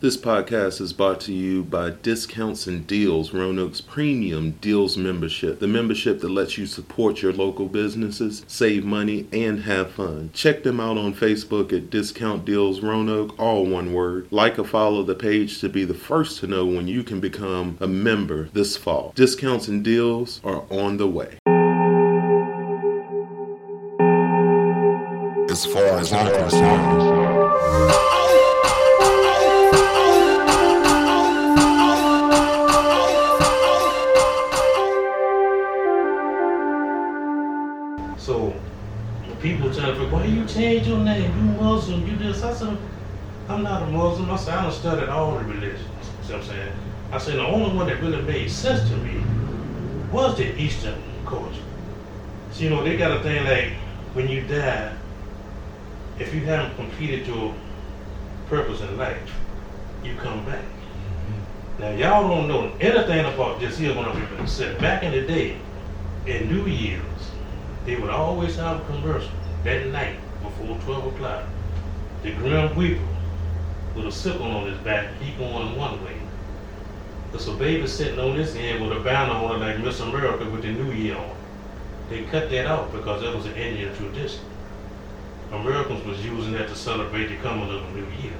This podcast is brought to you by Discounts and Deals, Roanoke's premium deals membership. The membership that lets you support your local businesses, save money, and have fun. Check them out on Facebook at Discount Deals Roanoke, all one word. Like or follow the page to be the first to know when you can become a member this fall. Discounts and deals are on the way. As far as I'm concerned. Change your name? You Muslim, you this. I said, I'm not a Muslim. I said, I done studied all the religions. See what I'm saying? I said, the only one that really made sense to me was the Eastern culture. So, you know, they got a thing like, when you die, if you haven't completed your purpose in life, you come back. Mm-hmm. Now, y'all don't know anything about this here when I'm said. Back in the day, in New Year's, they would always have a commercial that night before 12 o'clock. The Grim Reaper with a sickle on his back, he going one way. There's a baby sitting on this end with a banner on it like Miss America with the New Year on. They cut that out because that was an Indian tradition. Americans was using that to celebrate the coming of the new year.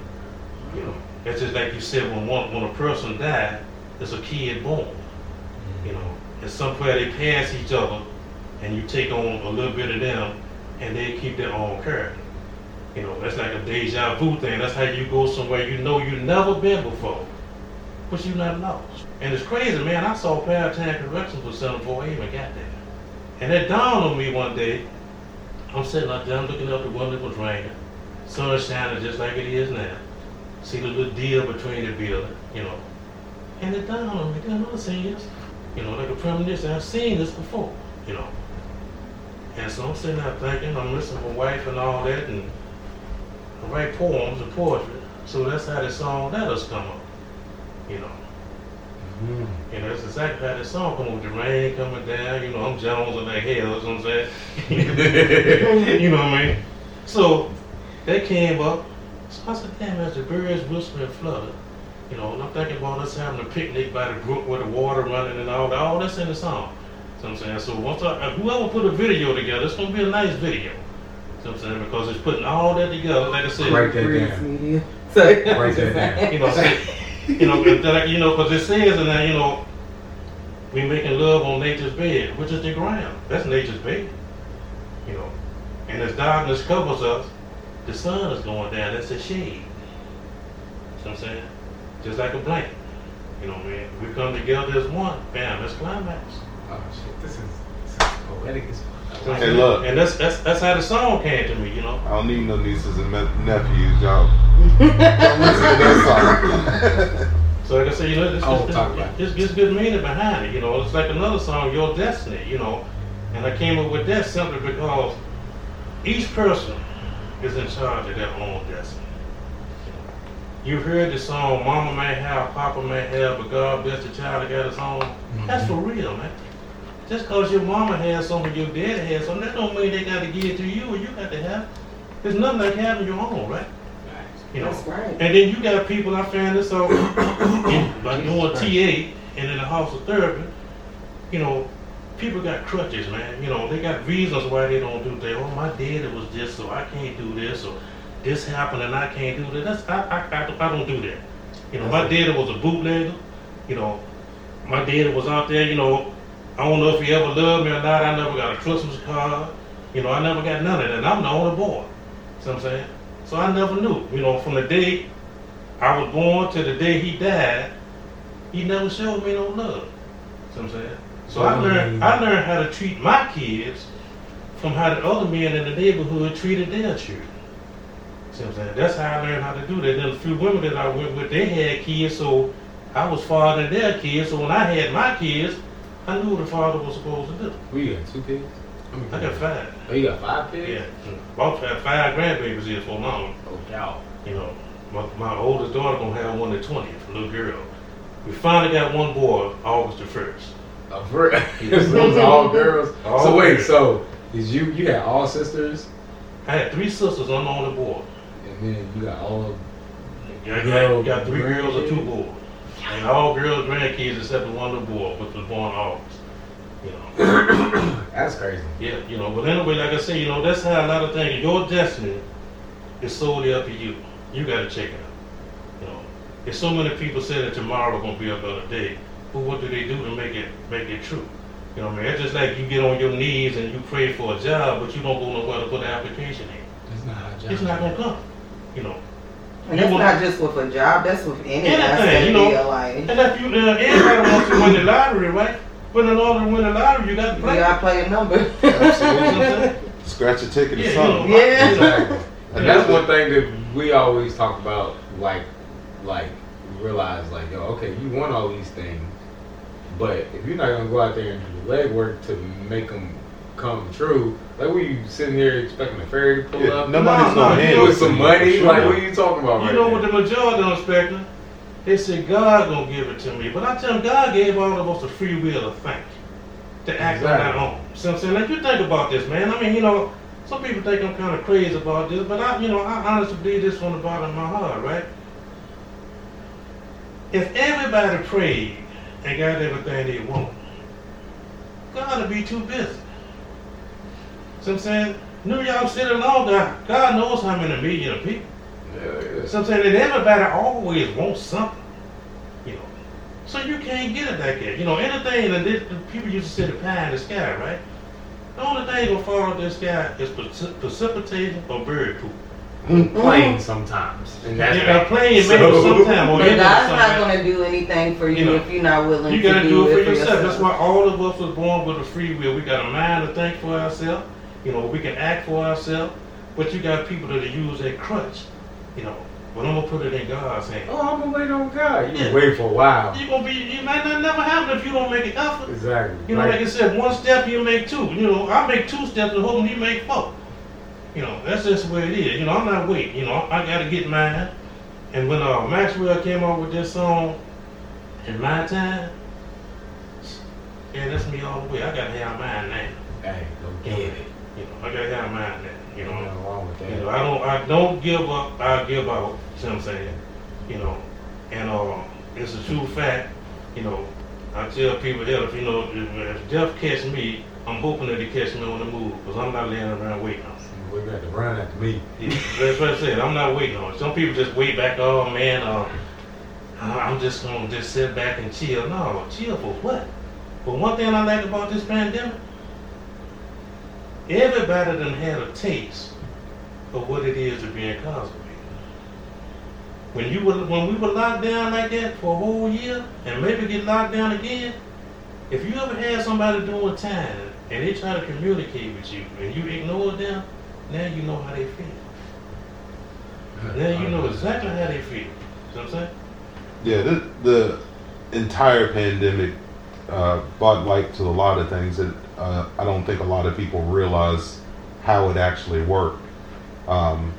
You know, that's just like you said when one, when a person died, there's a kid born. You know, and somewhere they pass each other, and you take on a little bit of them, and they keep their own character. You know, that's like a deja vu thing. That's how you go somewhere you know you've never been before, but you not lost. And it's crazy, man. I saw Paratime Corrections for 74 even got there. And it dawned on me one day, I'm sitting out there, I'm looking up the window, it was. Sun shining just like it is now. See the little deal between the building, you know. And it dawned on me, damn, I've seen this. You know, like a premonition, I've seen this before, you know. And so I'm sitting there thinking, I'm missing my wife and all that, and I write poems and poetry. So that's how the song Let Us come up, you know. Mm-hmm. You know, that's exactly how the song come up with the rain coming down, you know, I'm Jones and like hell, you know what I'm saying? you know what I mean? So that came up. So I said, damn, as the birds whisper and flutter, you know, and I'm thinking about us having a picnic by the brook with the water running and all that. All that's in the song. See what I'm saying? So once I, whoever put a video together, it's gonna be a nice video. See what I'm saying? Because it's putting all that together, like I said. Write that down. media. So, Write that down. You know, say- you know, 'cause like, you know, because it says in there, you know, we making love on nature's bed, which is the ground. That's nature's bed. You know, and as darkness covers us, the sun is going down. That's a shade. See what I'm saying? Just like a blanket. You know, man, we come together as one. Bam, that's climax. Oh shit, this is, this is poetic as fuck. Like Hey, look. And that's that's that's how the song came to me. You know. I don't need no nieces and me- nephews, y'all. Don't listen to that song. So like I said, you know, it's, I won't it's, talk about it's, it's good meaning behind it. You know, it's like another song, Your Destiny. You know, and I came up with that simply because each person is in charge of their own destiny. You've heard the song, Mama may have, Papa may have, but God bless the child that got his own. That's mm-hmm. for real, man. Just because your mama has some something, your daddy has something, that don't mean they got to give it to you or you got to have. There's nothing like having your own, right? You know. That's right. And then you got people, I found this out in- by doing TA and in the house of therapy, you know, people got crutches, man. You know, they got reasons why they don't do things. Oh, my daddy was this, so I can't do this, or this happened and I can't do that. That's, I, I, I, I don't do that. You know, my daddy was a bootlegger. You know, my daddy was out there, you know, I don't know if he ever loved me or not. I never got a Christmas card. You know, I never got none of that. And I'm the only boy. See what I'm saying? So I never knew. You know, from the day I was born to the day he died, he never showed me no love. See what I'm saying? So I learned mm-hmm. I learned how to treat my kids from how the other men in the neighborhood treated their children. See what I'm saying? That's how I learned how to do that. Then a few women that I went with, they had kids, so I was fathering their kids. So when I had my kids, I knew what a father was supposed to do. Who you got? Two kids? I got five. Oh, you got five kids? Yeah. Hmm. About had five grandbabies here for long. Oh, cow. You know, my, my oldest daughter gonna have one the twentieth, little girl. We finally got one boy August the first. Oh, for Those are all girls. All so wait, girls. so is you you had all sisters, I had three sisters, I'm the only boy. and then you got all got, Yo, got three girls or two boys. And all girls, grandkids except the one little boy, which was born in August. You know. That's crazy. Yeah, you know, but anyway, like I said, you know, that's how a lot of things, your destiny is solely up to you. You gotta check it out. You know, if so many people say that tomorrow gonna be a better day, but what do they do to make it make it true? You know what I mean? It's just like you get on your knees and you pray for a job, but you don't go nowhere to put the application in. It's not how jobs It's not work. gonna come. You know. And You that's not just with a job, that's with any Anything, aspect you know. of your life. And if you, uh, everybody wants to win the lottery, right? But in order to win the lottery, you got to You play. gotta play a number. Absolutely. Scratch a ticket Yeah, or you something. know, Yeah. Exactly. And Yeah. that's one thing that we always talk about, like, like realize, like, yo, okay, you want all these things, but if you're not gonna go out there and do the legwork to make them come true, like, we sitting here expecting a fairy to pull Yeah, up? nobody's No, gonna no, You handle with some money? Sure. Like, what are you talking about You right know now? what the majority of expecting? They say God gonna give it to me, but I tell them God gave all of us the free will to think, to act on Exactly. our own. See what I'm saying? Like you think about this, man. I mean, you know, some people think I'm kind of crazy about this, but I, you know, I honestly believe this from the bottom of my heart, right? If everybody prayed and got everything they want, God would be too busy. See what I'm saying? New York City alone, God, God knows how many million of people. Yeah, yeah. So I'm saying that everybody always wants something, you know. So you can't get it like that. You know, anything that this, people used to say the pie in the sky, right? The only thing gonna fall out of the sky is precip- precipitation or bird poop. Mm-hmm. Plane sometimes. And that's Yeah, a plane maybe So- sometime or But into God's not gonna do anything for you, You know, if you're not willing You gotta do, do it for for yourself. That's why all of us was born with a free will. We got a mind to think for ourselves. You know, we can act for ourselves. But you got people that use that crutch. You know, but I'm gonna put it in God's hand. Oh, I'm gonna wait on God. You Yeah. wait for a while. You gonna be, you might not never happen if you don't make an effort. Exactly. You know, Like- like I said, one step you make two. You know, I make two steps and hoping he make four. You know, that's just the way it is. You know, I'm not waiting. You know, I gotta get mine. And when uh, Maxwell came out with this song, in my time, yeah, that's me all the way. I gotta have mine now. Hey, go get it. You know, I gotta have mine now. You know, nothing wrong with you know. I don't, I don't give up. I give out. See what I'm saying? You know, and uh, it's a true fact. You know, I tell people that if you know, if, if Jeff catch me, I'm hoping that he catch me on the move because I'm not laying around waiting on. We got to run after me. Yeah, That's what I said. I'm not waiting on. it. Some people just wait back. Oh man, uh, I'm just gonna just sit back and chill. No, chill for what? But one thing I like about this pandemic, everybody done had a taste of what it is to be incarcerated. When you were when we were locked down like that for a whole year and maybe get locked down again, if you ever had somebody doing time and they try to communicate with you and you ignore them, now you know how they feel. Now you know exactly how they feel. See what I'm saying? Yeah, the, the entire pandemic uh, brought light to a lot of things that uh, I don't think a lot of people realize how it actually worked. Um,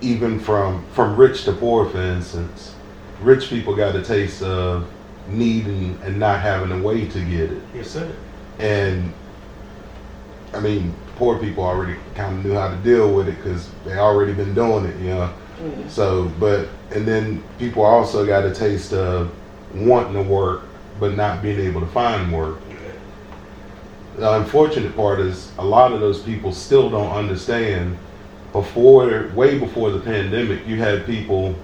even from from rich to poor, for instance, rich people got a taste of needing and not having a way to get it, Yes, sir. and I mean, poor people already kind of knew how to deal with it because they already been doing it, you know. So, but and then people also got a taste of wanting to work but not being able to find work. The unfortunate part is a lot of those people still don't understand. Before, way before the pandemic, you had people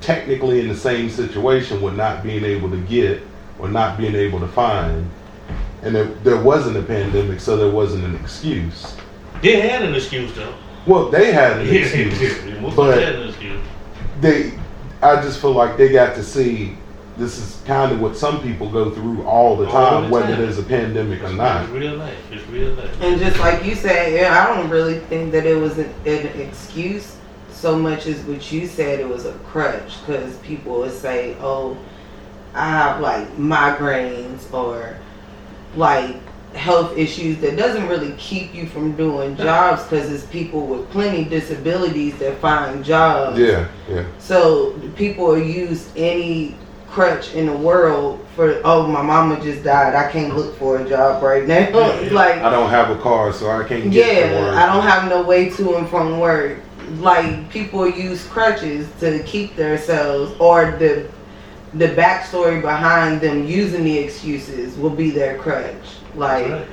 technically in the same situation with not being able to get or not being able to find, and there, there wasn't a pandemic, so there wasn't an excuse. They had an excuse though. Well, they had an excuse, yeah, most of but had an excuse. they I just feel like they got to see this is kind of what some people go through all the All time, the whether time. there's a pandemic or It's not. real life. It's real life. And just like you said, yeah, I don't really think that it was an, an excuse so much as what you said it was a crutch because people would say, oh, I have like migraines or like health issues that doesn't really keep you from doing jobs because it's people with plenty disabilities that find jobs. Yeah, yeah. So people use any crutch in the world for oh my mama just died I can't look for a job right now Yeah, like I don't have a car, so I can't get yeah, work. I don't have no way to and from work. like people use crutches to keep themselves or the the backstory behind them using the excuses will be their crutch. Like Right.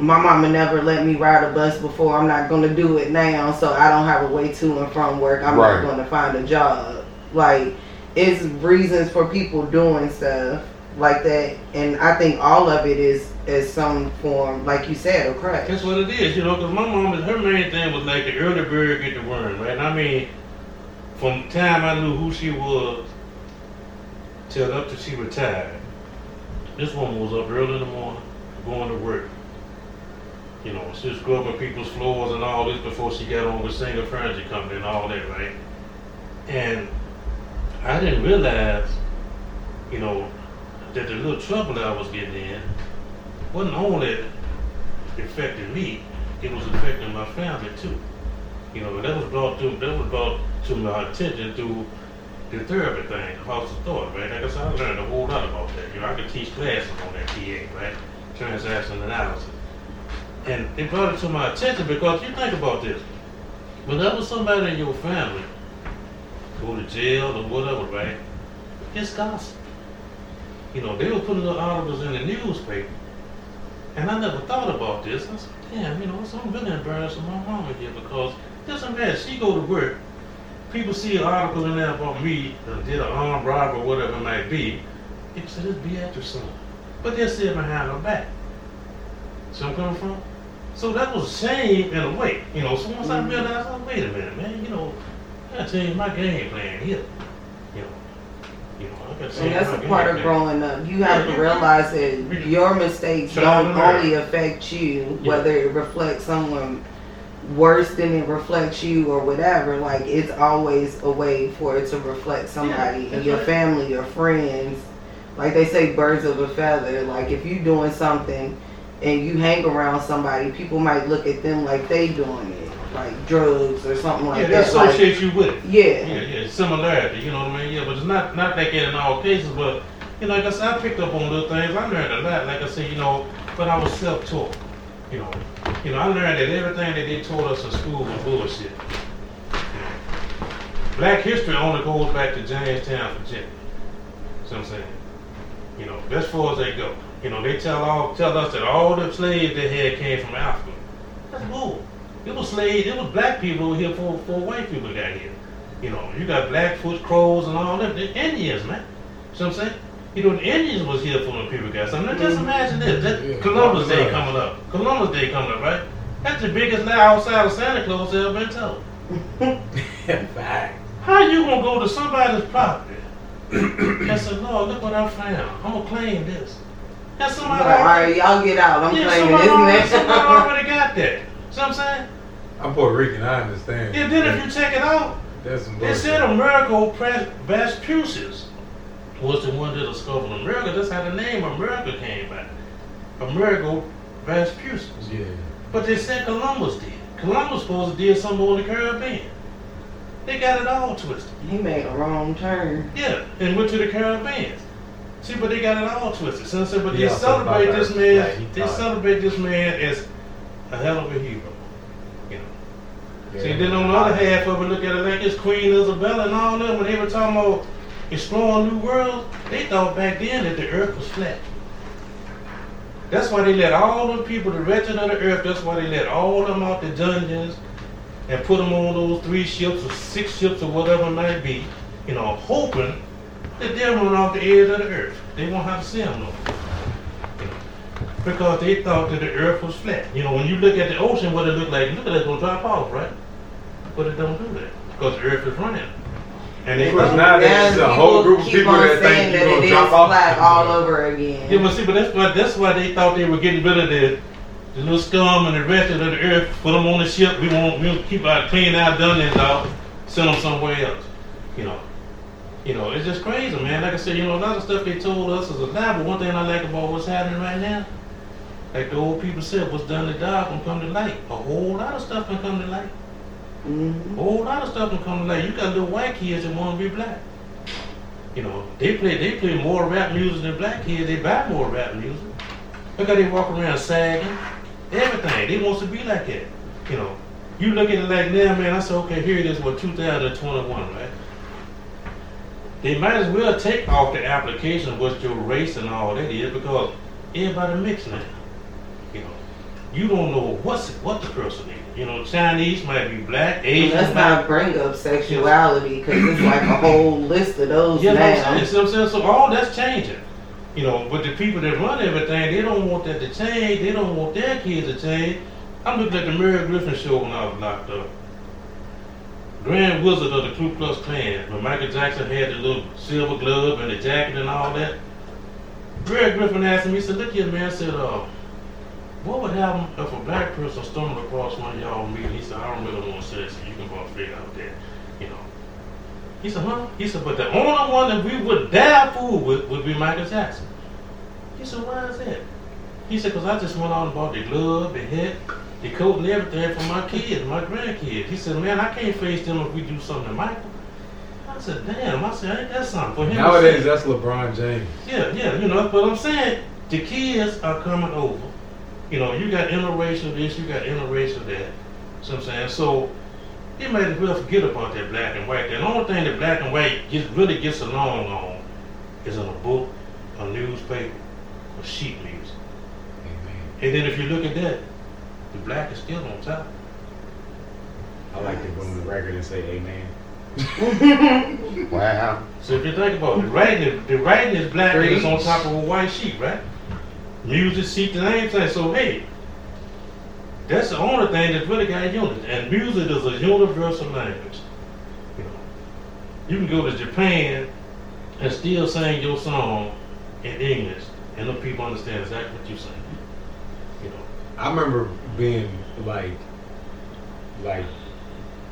my mama never let me ride a bus before. I'm not gonna do it now, so I don't have a way to and from work. I'm Right. not gonna find a job. Like it's reasons for people doing stuff like that, and I think all of it is is some form, like you said, a crutch. That's what it is, you know, because my mom, her main thing was like the early bird get the worm, right? And I mean, from the time I knew who she was till up to she retired, this woman was up early in the morning, going to work. You know, she was scrubbing people's floors and all this before she got on with Singer Furniture Company and all that, right? And I didn't realize, you know, that the little trouble that I was getting in wasn't only affecting me, it was affecting my family too. You know, that was brought to that was brought to my attention through the therapy thing, the house of thought, right? Like I said, I learned a whole lot about that. You know, I could teach classes on that TA, right? Transaction analysis. And it brought it to my attention because you think about this. Whenever somebody in your family go to jail or whatever, right? It's gossip. You know, they were putting little articles in the newspaper. And I never thought about this. I said, damn, you know, so I'm really embarrassed with my mama here because doesn't matter. she go to work, people see an article in there about me that did an armed robbery or whatever it might be. People say this Beatrice son. But they're sitting behind her back. See where I'm coming from? So that was shame in a way. You know, so once I mm-hmm. realized, oh, wait a minute, man, you know, I gotta change my game plan here. You know. You know, I And that's a part of plan. growing up. You have to realize that your mistakes don't only affect you, Yeah. whether it reflects someone worse than it reflects you or whatever. Like it's always a way for it to reflect somebody in your right. family, your friends. Like they say, birds of a feather. Like if you're doing something and you hang around somebody, people might look at them like they doing it, like drugs or something like Yeah, they that. Like, associate you with it. yeah. Yeah, yeah, similarity, you know what I mean? Yeah, but it's not not like that in all cases, but you know, like I said, I picked up on little things. I learned a lot. Like I said, you know, but I was self-taught. You know, you know, I learned that everything that they taught us in school was bullshit. Black history only goes back to Jamestown, Virginia. See what I'm saying? You know, that's far as they go. You know, they tell all tell us that all the slaves they had came from Africa. That's bull. It was slaves, it was black people here for, for white people got here. You know, you got Blackfoot, Crows, and all that. The Indians, man. See what I'm saying? You know, the Indians was here for when people got something. Now, just mm-hmm. imagine this. That Yeah, Columbus Day right. coming up. Columbus Day coming up, right? That's the biggest lie outside of Santa Claus ever been told. Fact. How you gonna go to somebody's property and say, Lord, look what I found. I'm gonna claim this. That's somebody all right, y'all get out. I'm yeah, claiming this somebody already got that. See what I'm saying? I'm Puerto Rican. I understand. Yeah, then if you check it out, That's some They bullshit. said Amerigo Pres- Vespucius was the one that discovered America. That's how the name America came by. Amerigo Vespucius. Yeah. But they said Columbus did. Columbus supposed to did something on the Caribbean. They got it all twisted. He made a wrong turn. Yeah, and went to the Caribbean. See, but they got it all twisted. So, so but He they also celebrate this man. like, they celebrate this man as a hell of a hero. You know. yeah. See, then on the other half of it, look at it like it's Queen Isabella and all them. When they were talking about exploring new worlds, they thought back then that the Earth was flat. That's why they let all the people, the wretched of the earth, that's why they let all them out the dungeons and put them on those three ships or six ships or whatever it might be, you know, hoping that they'll run off the edge of the earth. They won't have to see them no more. You know, Because they thought that the earth was flat. You know, when you look at the ocean, what it look like, look at it's gonna drop off, right? But it don't do that because the earth is running. And they Of course, thought- now there's a whole group of people that saying think you're that gonna it is drop off. flat all over again. Yeah, but see, but that's why that's why they thought they were getting rid of the the little scum and the rest of the earth. Put them on the ship. We won't we'll keep our clean our dungeons out. Send them somewhere else. You know. You know, it's just crazy, man. Like I said, you know, a lot of stuff they told us is a lie. But one thing I like about what's happening right now, like the old people said, what's done to dark can come to light. A whole lot of stuff can come to light. Mhm. A whole lot of stuff can come to light. You got little white kids that want to be black. You know, they play they play more rap music than black kids. They buy more rap music. Look how they walk around sagging. Everything. They wants to be like that. You know. You look at it like now, man. I said, okay, here it is, what 2021, right? They might as well take off the application of what your race and all that is because everybody mixed now. You don't know what's what the person is. You know, Chinese might be black, Asian let's not bring up sexuality because it's like a whole list of those Yeah, now. I'm saying? See what I'm saying? So all that's changing. You know, but the people that run everything, they don't want that to change. They don't want their kids to change. I'm looking at the Merv Griffin show when I was locked up. Grand Wizard of the Ku Klux Klan, when Michael Jackson had the little silver glove and the jacket and all that. Greg Griffin asked me, he said, look here, man, I said, uh, what would happen if a black person stumbled across one of y'all meeting? He said, I don't really want to say it, so you can both figure out that, you know. He said, huh? He said, but the only one that we would die fool with would be Michael Jackson. He said, why is that? He said, because I just went out and bought the glove, the hat, the coat, and everything for my kids, my grandkids. He said, man, I can't face them if we do something to Michael. I said, damn. I said, ain't that something for him? Nowadays, say?" that's LeBron James. Yeah, yeah, you know, but I'm saying the kids are coming over. You know, you got interracial this, you got interracial that. So I'm saying? So you might as well forget about that black and white. The only thing that black and white gets, really gets along on is in a book, a newspaper, or sheet music. Amen. And then if you look at that, the black is still on top. I like to go on the record and say amen. Wow. So if you think about it, the writing, is- the writing is black and it's on top of a white sheet, right? Music, sheet, the same thing. So hey, that's the only thing that's really got unity. And music is a universal language. You know, you can go to Japan and still sing your song in English, and the people understand exactly what you're saying. You know, I remember being like, like,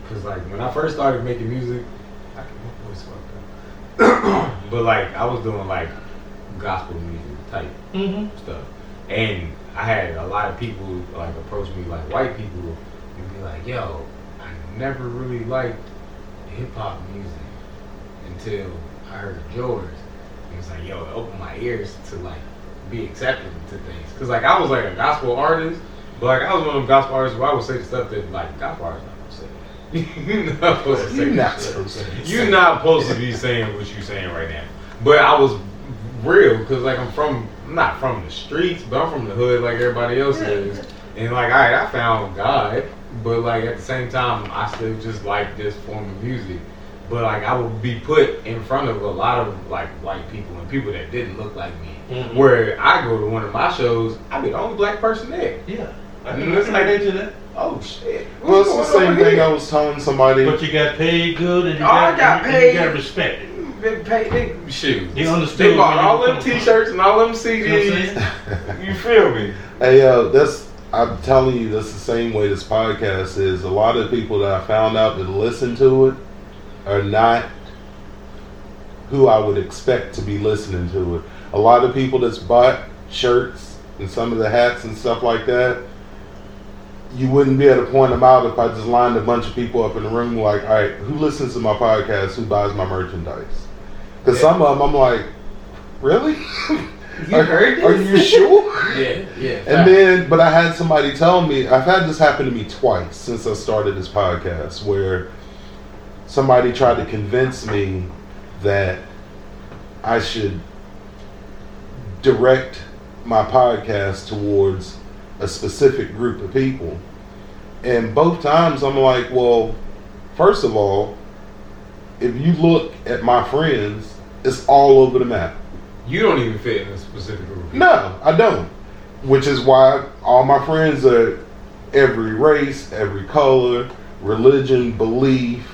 cause like when I first started making music, I can my voice fucked up. but like I was doing like gospel music type mm-hmm. stuff, and I had a lot of people like approach me, like white people, and be like, "Yo, I never really liked hip hop music until I heard yours." And it's like, "Yo, it opened my ears to like be accepted to things." Cause like I was like a gospel artist, but like I was one of them gospel artists where I would say stuff that like gospel artists not gonna say. You're not supposed to say You're not that shit. supposed to say You're not supposed to be saying what you're saying right now. But I was real because like I'm from I'm not from the streets, but I'm from the hood like everybody else is. And like alright, I found God, but like at the same time I still just like this form of music. But like I would be put in front of a lot of like white people and people that didn't look like me. Mhm. Where I go to one of my shows, I be the only black person there. yeah, I can it's like- relate that. Oh shit. Well, it's the same thing here? I was telling somebody. But you got paid good, and you Oh, I got, got and. You got respected. They paid they shoes. They understood They bought where all them t-shirts and all them You know what I'm CDs. You feel me? Hey, uh, that's I'm telling you, that's the same way this podcast is. A lot of people that I found out that listen to it are not who I would expect to be listening to it. A lot of people that's bought shirts and some of the hats and stuff like that, you wouldn't be able to point them out if I just lined a bunch of people up in the room like, all right, who listens to my podcast? Who buys my merchandise? Because Yeah. some of them, I'm like, really? You are, heard Are you sure? Yeah, yeah. And then, but I had somebody tell me, I've had this happen to me twice since I started this podcast, where somebody tried to convince me that I should direct my podcast towards a specific group of people. And both times I'm like, well, first of all, if you look at my friends, it's all over the map. you don't even fit in a specific group. No, I don't. Which is why all my friends are every race, every color, religion, belief,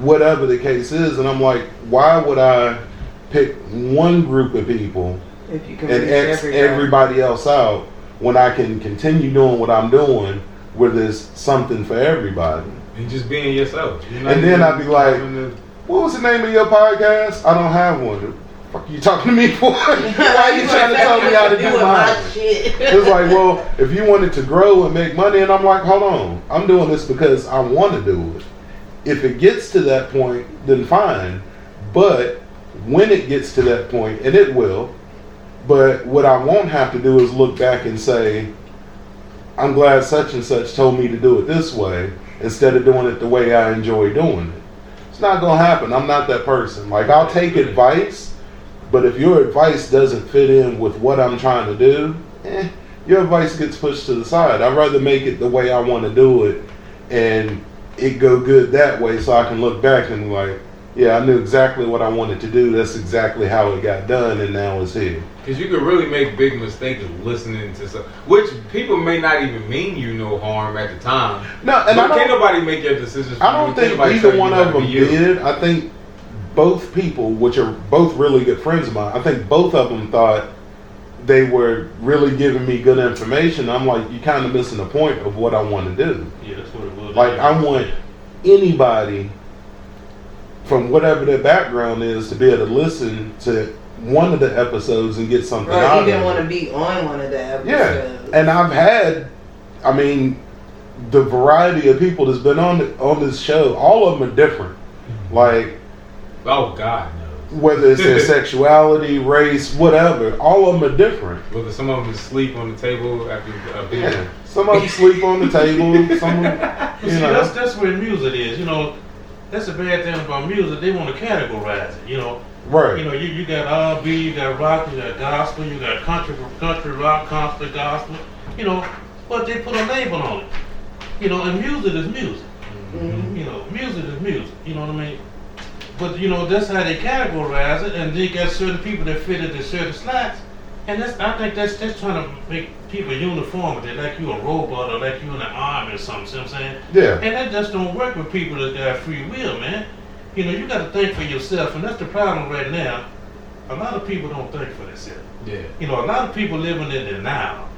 whatever the case is. And I'm like, why would I pick one group of people If you can and X everybody. everybody else out when I can continue doing what I'm doing where there's something for everybody? And just being yourself. And then I'd be like, trying to- What was the name of your podcast? I don't have one. Fuck you talking to me for? Why are you trying to tell me how to do mine? It's like, well, if you wanted to grow and make money, and I'm like, hold on, I'm doing this because I want to do it. If it gets to that point, then fine. But when it gets to that point, and it will, but what I won't have to do is look back and say, I'm glad such and such told me to do it this way. instead of doing it the way I enjoy doing it. It's not gonna happen. I'm not that person. Like I'll take advice, but if your advice doesn't fit in with what I'm trying to do, eh, your advice gets pushed to the side. I'd rather make it the way I want to do it, and it go good that way, so I can look back and like, yeah, I knew exactly what I wanted to do. That's exactly how it got done, and now it's here. Because you could really make big mistakes listening to some, which people may not even mean you no harm at the time. No, and I can't nobody make your decisions. For I don't Can't think nobody either one of them did. I think both people, which are both really good friends of mine, I think both of them thought they were really giving me good information. I'm like, you're kind of missing the point of what I want to do. Yeah, that's what it was. Like, I want anybody from whatever their background is to be able to listen to one of the episodes and get something Or out even of want to be on one of the episodes. Yeah, and I've had, I mean, the variety of people that's been on the, on this show, all of them are different. Mm-hmm. Like Oh God knows. whether it's their sexuality, race, whatever, all of them are different. Whether some of them sleep on the table after a beer. Yeah, some of them sleep on the table, some of them, But you see, know. that's that's where music is. You know, that's the bad thing about music. They want to categorize it. You know, Right. you know, you, you got R&B, you got rock, you got gospel, you got country, country rock, country gospel. You know, but they put a label on it. You know, and music is music. Mhm. You know, music is music. You know what I mean? But you know, that's how they categorize it, and they got certain people that fit into certain slots. And that's, I think that's that's trying to make people uniform. They like you a robot or like you in the army or something. See what I'm saying? Yeah. And that just don't work with people that got free will, man. You know, you got to think for yourself, and that's the problem right now. A lot of people don't think for themselves. Yeah. You know, a lot of people living in denial.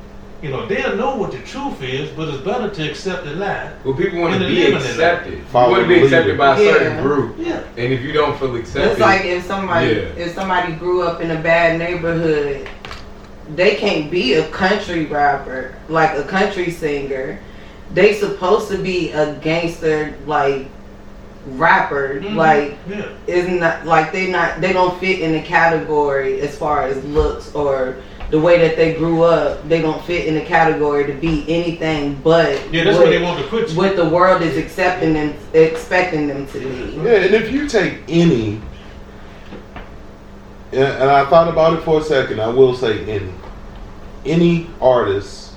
You know, they'll know what the truth is, but it's better to accept the lie. Well, people want to be accepted. You want to be accepted by a certain group, Yeah. and if you don't feel accepted, It's like if somebody Yeah. if somebody grew up in a bad neighborhood, they can't be a country rapper, like a country singer. They supposed to be a gangster like rapper. Mhm. Like Yeah. is not that like they not they don't fit in the category as far as looks or the way that they grew up. They don't fit in the category to be anything but Yeah, that's what, what they want to put you. what the world is accepting them expecting them to be. Yeah, and if you take any, and, and I thought about it for a second, I will say any, any artist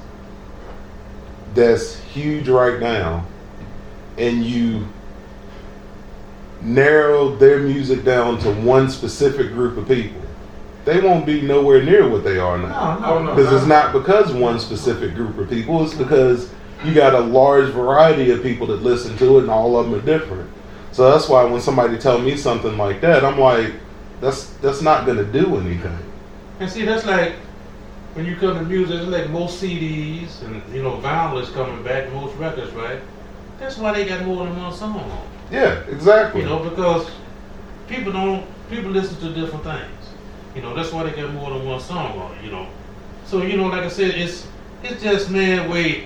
that's huge right now, and you narrow their music down to one specific group of people, they won't be nowhere near what they are now. No, no, no. Because it's not because one specific group of people, it's because you got a large variety of people that listen to it and all of them are different. So that's why when somebody tell me something like that, I'm like, that's that's not gonna do anything. And see, that's like when you come to music, it's like most CDs and you know vinyl is coming back, most records, right? That's why they got more than one song on. Yeah, exactly. You know, because people don't people listen to different things. You know, that's why they got more than one song on. You know, so you know, like I said, it's it's just man, wait.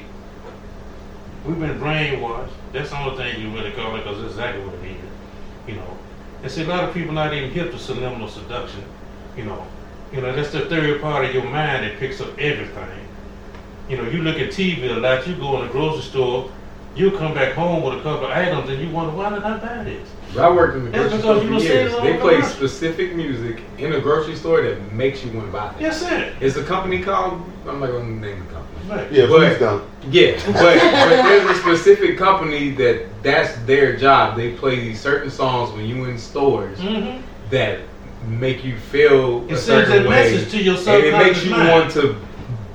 We've been brainwashed. That's the only thing you really call it, because that's exactly what it is. You know, and see, a lot of people not even hip to subliminal seduction. You know, you know that's the third part of your mind that picks up everything. You know, you look at TV a lot. You go in the grocery store. You come back home with a couple of items, and you wonder why did I buy this? I worked in the grocery because store for years. They the play commercial. specific music in a grocery store that makes you want to buy it. Yes, sir. It's a company called I'm not gonna name the company. Right. yeah, but- please don't. Yeah, but, but there's a specific company that that's their job. They play these certain songs when you in stores Mm-hmm. that make you feel It a sends certain that way, message to your and it makes you mind. want to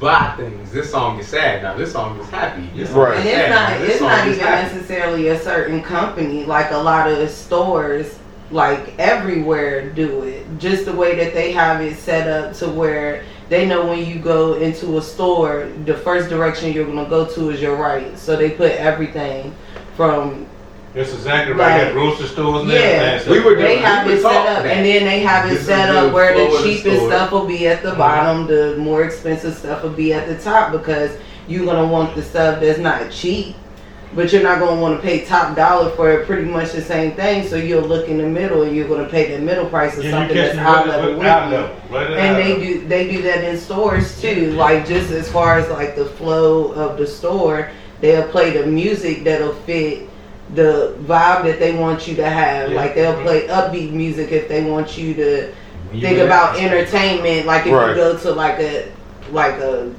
buy things. This song is sad. Now this song is happy. This song Right. is And it's sad. not it's not even happy. necessarily a certain company. Like a lot of stores, like everywhere, do it. Just the way that they have it set up to where they know when you go into a store, the first direction you're gonna go to is your right. So they put everything from That's exactly right. Like- At grocery stores and Yeah. everything. We were they have we it would set up, and then they have it set up where the cheapest store. stuff will be at the Mhm. bottom, the more expensive stuff will be at the top because you're gonna want the stuff that's not cheap, but you're not gonna want to pay top dollar for it. pretty much the same thing. So you'll look in the middle, and you're gonna pay the middle price of Yeah, something that's catch eye me level with with you. right And they level. do they do that in stores too. Like just as far as like the flow of the store, they'll play the music that'll fit the vibe that they want you to have. Yeah. Like they'll mm-hmm. play upbeat music if they want you to you think relax. about entertainment. Like if Right. you go to like a like a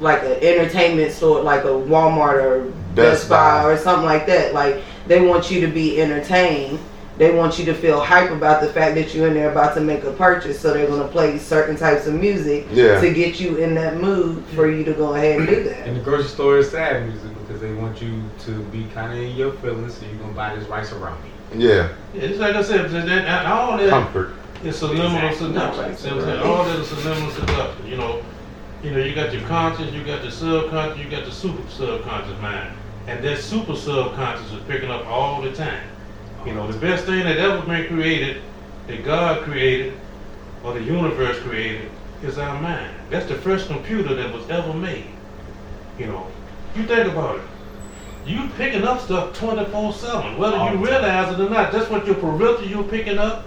like an entertainment store, like a Walmart or Best, Best Buy Buy. or something like that. Like they want you to be entertained. They want you to feel hype about the fact that you're in there about to make a purchase. So they're gonna play certain types of music Yeah. to get you in that mood for you to go ahead and do that. And the grocery store is sad music because they want you to be kind of in your feelings, so you're gonna buy this rice around me. Yeah. Yeah, It's like I said, and, and all that Comfort. is subliminal Exactly. seduction. See what All that is subliminal seduction. You know, you know, you got your conscious, you got your subconscious, you got the super subconscious mind, and that super subconscious is picking up all the time. You know, the best thing that ever been created, that God created, or the universe created, is our mind. That's the first computer that was ever made. You know, you think about it. You picking up stuff 24-7, whether All you realize it or not. That's what your peripheral you're picking up,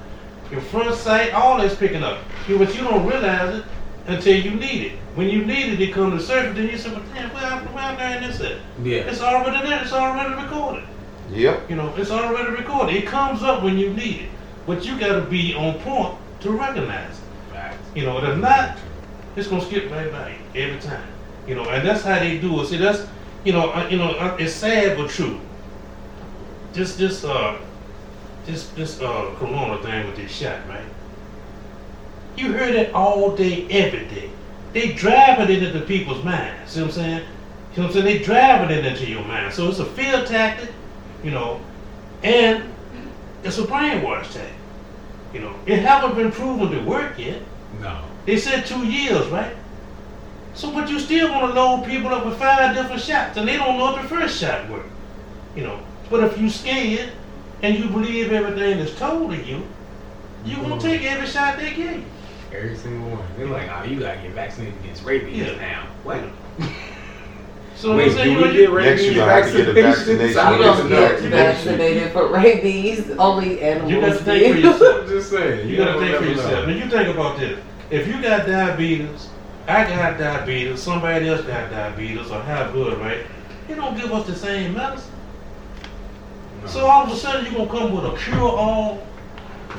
your front sight, all that's picking up. But you don't realize it until you need it. When you need it, it comes to the surface, then you say, well, damn, where, where I learned this at? Yeah. It's already there, it's already recorded. Yep. You know, it's already recorded. It comes up when you need it. But you gotta be on point to recognize it. Facts. You know, if not, it's gonna skip right by you every time. You know, and that's how they do it. See, that's you know, uh, you know, uh, it's sad but true. This this uh this this uh corona thing with this shot, right? You heard it all day, every day. They driving it into people's minds. See what I'm saying? You know what I'm saying? They driving it into your mind. So it's a fear tactic, you know, and it's a brainwash tactic. You know, it haven't been proven to work yet. No. They said two years, right? So, but you still want to load people up with five different shots, and they don't know if the first shot worked. You know, but if you scared and you believe everything that's told to you, you gonna mm-hmm. take every shot they give you. Every single one. They're like, oh, you gotta get vaccinated against rabies Yeah. now. What? So Wait, I'm saying, do you we get rabies Next, you gonna have to get a vaccination. I You don't don't get vaccinated for rabies. Only You animals got to think for get. yourself. I'm just saying. You gotta think for yourself. Now you think about this. If you got diabetes, I got diabetes, somebody else got diabetes or high blood, right? They don't give us the same medicine. No. So all of a sudden you're gonna come with a cure all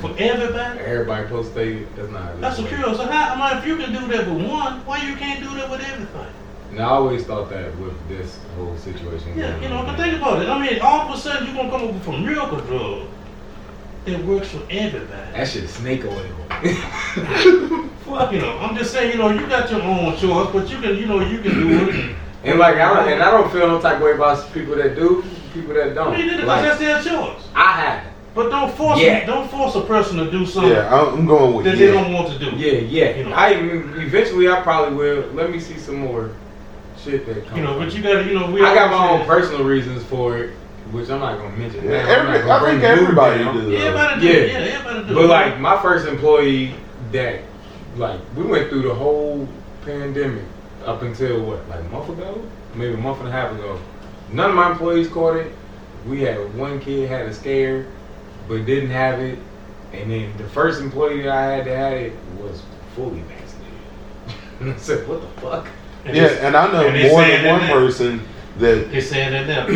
for everybody? Everybody supposed to stay. That's not. That's a cure. So how am I mean if you can do that with one, why you can't do that with everything? And I always thought that with this whole situation. Yeah, you know, but think about it. I mean, all of a sudden you're gonna come up with a miracle drug that works for everybody. That shit is snake oil. You know, I'm just saying, you know, you got your own choice, but you can, you know, you can do it. and like I don't, and I don't feel no type of way about people that do, people that don't. mean, because Like, that's their choice. I have. But don't force Yeah. don't force a person to do something Yeah, I'm I'm going with that they don't want to do. Yeah, yeah. You know. I eventually I probably will. Let me see some more shit that comes. You know, but you gotta, you know, we I got my own say- personal reasons for it, which I'm not gonna mention. Yeah, every- gonna I think the mood everybody down. do. Yeah, everybody do. Yeah. Yeah, everybody do. But like my first employee that like we went through the whole pandemic up until what, like a month ago? Maybe a month and a half ago. None of my employees caught it. We had one kid had a scare, but didn't have it. And then the first employee that I had that had it was fully vaccinated. and I said, what the fuck? And Yeah, and I know and more than one that person that They saying that now.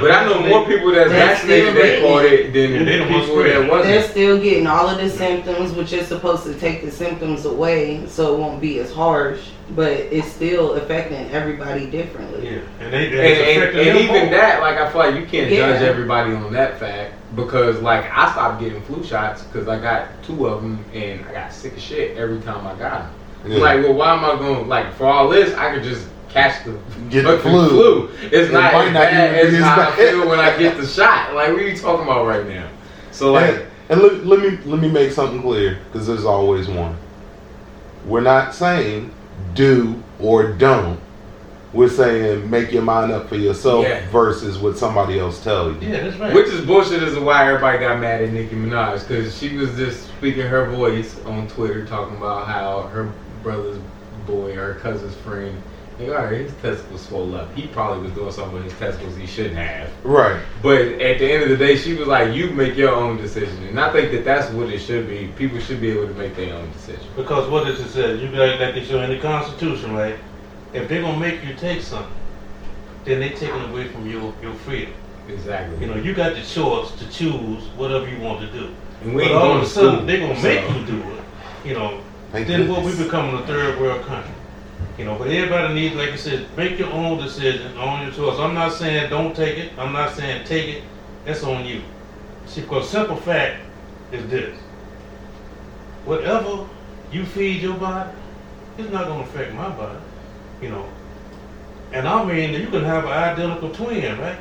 But I know more people that's That's vaccinated still that caught it than Yeah, they the the ones people that spreading. They're still getting all of the symptoms, which is supposed to take the symptoms away, so it won't be as harsh. But it's still affecting everybody differently. Yeah, and they And, it's and, and even more. that, like I feel like you can't Yeah. judge everybody on that fact because, like, I stopped getting flu shots because I got two of them and I got sick of shit every time I got them. Yeah. Like, well, why am I going? Like, for all this, I could just catch the Get the fucking flu. It's It not as not bad even as as how I feel when I get the shot. Like, what are you talking about right now? So, like, and, and let, let me let me make something clear because there's always one. We're not saying do or don't. We're saying make your mind up for yourself Yeah. versus what somebody else tell you. Yeah, that's right. Which is bullshit is why everybody got mad at Nicki Minaj because she was just speaking her voice on Twitter talking about how her brother's boy or her cousin's friend, like, all right, his testicles swole up. He probably was doing something with his testicles he shouldn't have. Right. But at the end of the day, she was like, you make your own decision. And I think that that's what it should be. People should be able to make their own decision. Because what does it say? You got like it's in the Constitution, right? If they're gonna make you take something, then they're taking away from your your freedom. Exactly. You know, you got the choice to choose whatever you want to do. and we But ain't all going of to a sudden, school. they're gonna make so- you do it. You know, Thank then what we goodness. becoming a third world country. You know, but everybody needs, like I said, make your own decision, on your choice. I'm not saying don't take it. I'm not saying take it. That's on you. See, because simple fact is this: whatever you feed your body, it's not gonna affect my body. You know, and I mean, you can have an identical twin, right?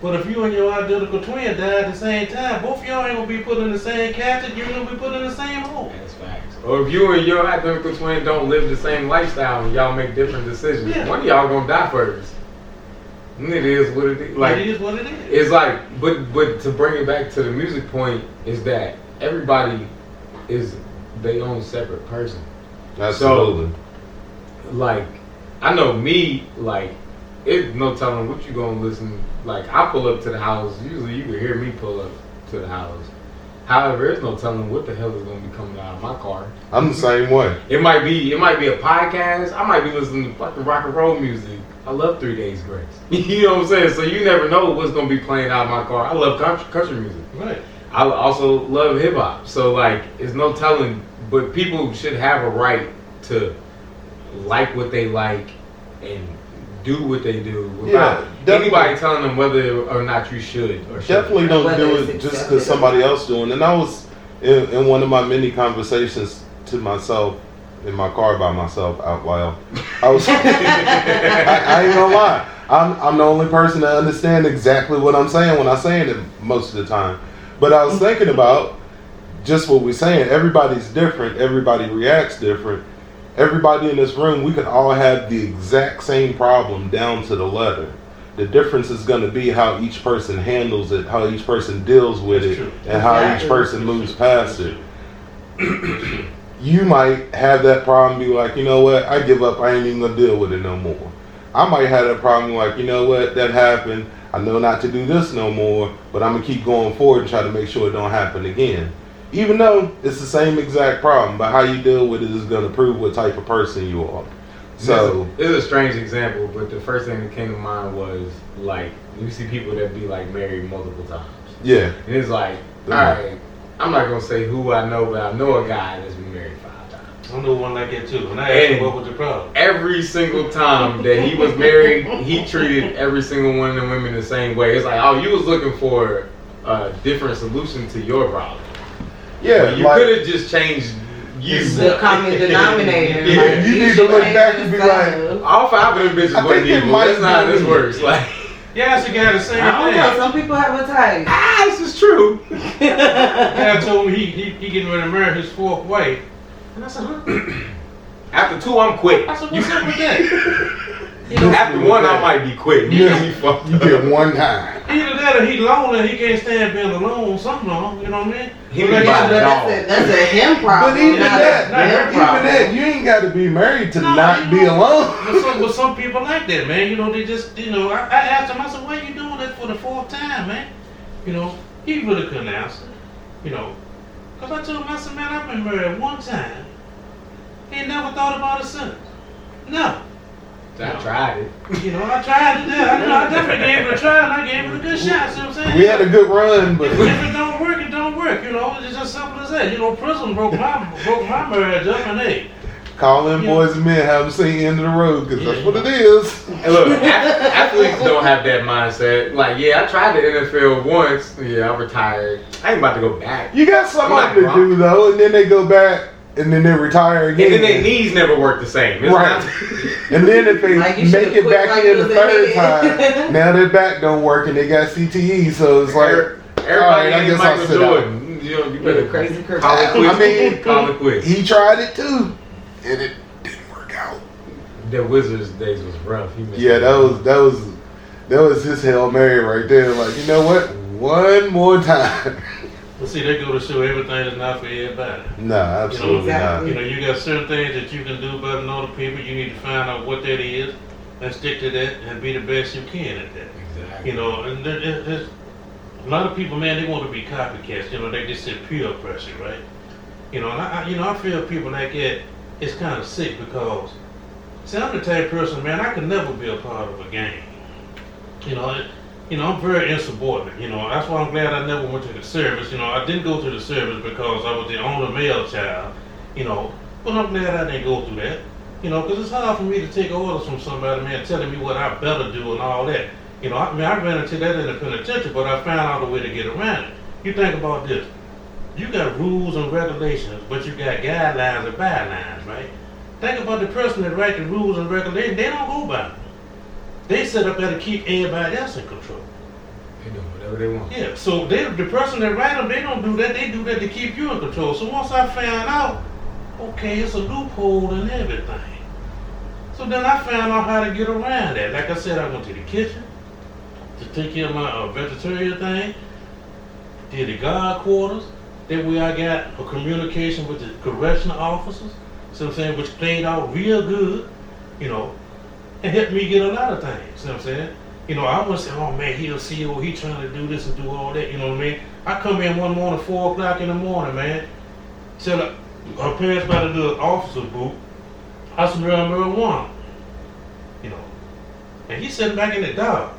But if you and your identical twin die at the same time, both of y'all ain't gonna be put in the same casket. You're gonna be put in the same hole. That's facts. Or if you and your identical twin don't live the same lifestyle and y'all make different decisions, Yeah. one of y'all gonna die first. And it is what it is. Like it is what it is. it's like, but but to bring it back to the music point is that everybody is their own separate person. Absolutely. Like I know me, like it's no telling what you gonna listen. Like I pull up to the house. Usually you can hear me pull up to the house. However, there's no telling what the hell is gonna be coming out of my car. I'm the same way. It might be it might be a podcast. I might be listening to fucking rock and roll music. I love Three Days Grace. you know what I'm saying? So you never know what's gonna be playing out of my car. I love country, country music. Right. I also love hip hop. So like, it's no telling. But people should have a right to like what they like and do what they do without Yeah, anybody telling them whether or not you should or should. Definitely don't Whether do it just because somebody else doing. it. And I was in, in one of my many conversations to myself in my car by myself out loud. I was. I, I ain't gonna lie. I'm I'm the only person that understand exactly what I'm saying when I'm saying it most of the time. But I was thinking about just what we're saying. Everybody's different. Everybody reacts different. Everybody in this room, we could all have the exact same problem down to the letter. The difference is going to be how each person handles it, how each person deals with That's it, true. and how each person moves past it. you might have that problem, be like, you know what, I give up, I ain't even gonna deal with it no more. I might have that problem, like, you know what, that happened, I know not to do this no more, but I'm gonna keep going forward and try to make sure it don't happen again. Even though it's the same exact problem, but how you deal with it is gonna prove what type of person you are. So, this is a strange example, but the first thing that came to mind was like you see people that be like married multiple times, yeah, and it's like, all right, I'm not gonna say who I know, but I know a guy that's been married five times. I know one like that too. And I asked him And- what was the problem. every single time that he was married, he treated every single one of the women the same way. It's like, oh, you was looking for a different solution to your problem. Yeah, But you like, could have just changed you. The common denominator. Yeah, like, you need to look back and be yourself. All five of them bitches I wasn't think evil. That's not how this be- works. Like, Yeah, I got the same I don't know. Some people have a type. ah, this is true. Guy told me he, he he getting ready to marry his fourth wife. And I said, huh? After two, I'm quit. I said, what's up with that? You know, After one, I might be quitting. You Yeah. get me fucked you get one time. either that or he lonely, he can't stand being alone, something wrong, you know what I mean? He But be like by I the said, dog. That's a, that's a him problem. But even not that, a not even problem. that, you ain't got to be married to No, not be know, alone. But some, but some people like that, man. You know, they just, you know, I, I asked him, I said, why you doing that for the fourth time, man? You know, he really couldn't answer, you know. Because I told him, I said, man, I've been married one time. Ain't never thought about it since. No. I tried it. You know, I tried it. Yeah, I, know, I definitely gave it a try, and I gave it a good shot. See what I'm saying? We had a good run, but If it don't work, it don't work. You know, it's just simple as that. You know, prison broke my broke my marriage up, and hey, call in Yeah. boys and men, have them say end of the road, because that's what it is. And look, athletes don't have that mindset. Like, yeah, I tried the NFL once. Yeah, I retired. I ain't about to go back. You got something to do, though, and then they go back, and then they retire And again. then their knees never work the same. It's Right. not- And then if they Like, make it back like in the third kid. time, now their back don't work and they got CTE, so it's like, Everybody Alright, I ain't guess I'll Michael sit Jordan. You know, you better Crazy Kurt call it quits. I mean, call it quits. he tried it too, and it didn't work out. The Wizards days was rough. He Yeah, that was that was that was his hail mary right there. Like, you know what? One more time. well, see, they go to show everything is not for everybody. no, absolutely Exactly. You know, you got certain things that you can do better than other people. You need to find out what that is and stick to that and be the best you can at that. Exactly. You know, and there, there- there's a lot of people, man, they want to be copycats. You know, they just say peer pressure, right? You know, and I, I- you know, I feel people like that. It's kind of sick because, see, I'm the type of person, man. I could never be a part of a gang. You know, it, you know, I'm very insubordinate. You know, that's why I'm glad I never went to the service. You know, I didn't go to the service because I was the only male child. You know, but I'm glad I didn't go through that. You know, because it's hard for me to take orders from somebody, man, telling me what I better do and all that. You know, I mean, I ran into that in the penitentiary, but I found out a way to get around it. You think about this. You got rules and regulations, but you got guidelines and bylines, right? Think about the person that write the rules and regulations. They don't go by them. They set up there to keep everybody else in control. They do whatever they want. Yeah, so they, the person that write them, they don't do that. They do that to keep you in control. So once I found out, okay, it's a loophole and everything. So then I found out how to get around that. Like I said, I went to the kitchen to take care of my uh, vegetarian thing. Did the guard quarters. That way I got a communication with the correctional officers. So I'm saying, which played out real good, you know, and helped me get a lot of things. You know what I'm saying? You know, I was saying, oh man, he a CEO, he trying to do this and do all that. You know what I mean? I come in one morning, four o'clock in the morning, man. Tell her, her parents about to do an officer boot. I smell marijuana. You know, and he's sitting back in the dark.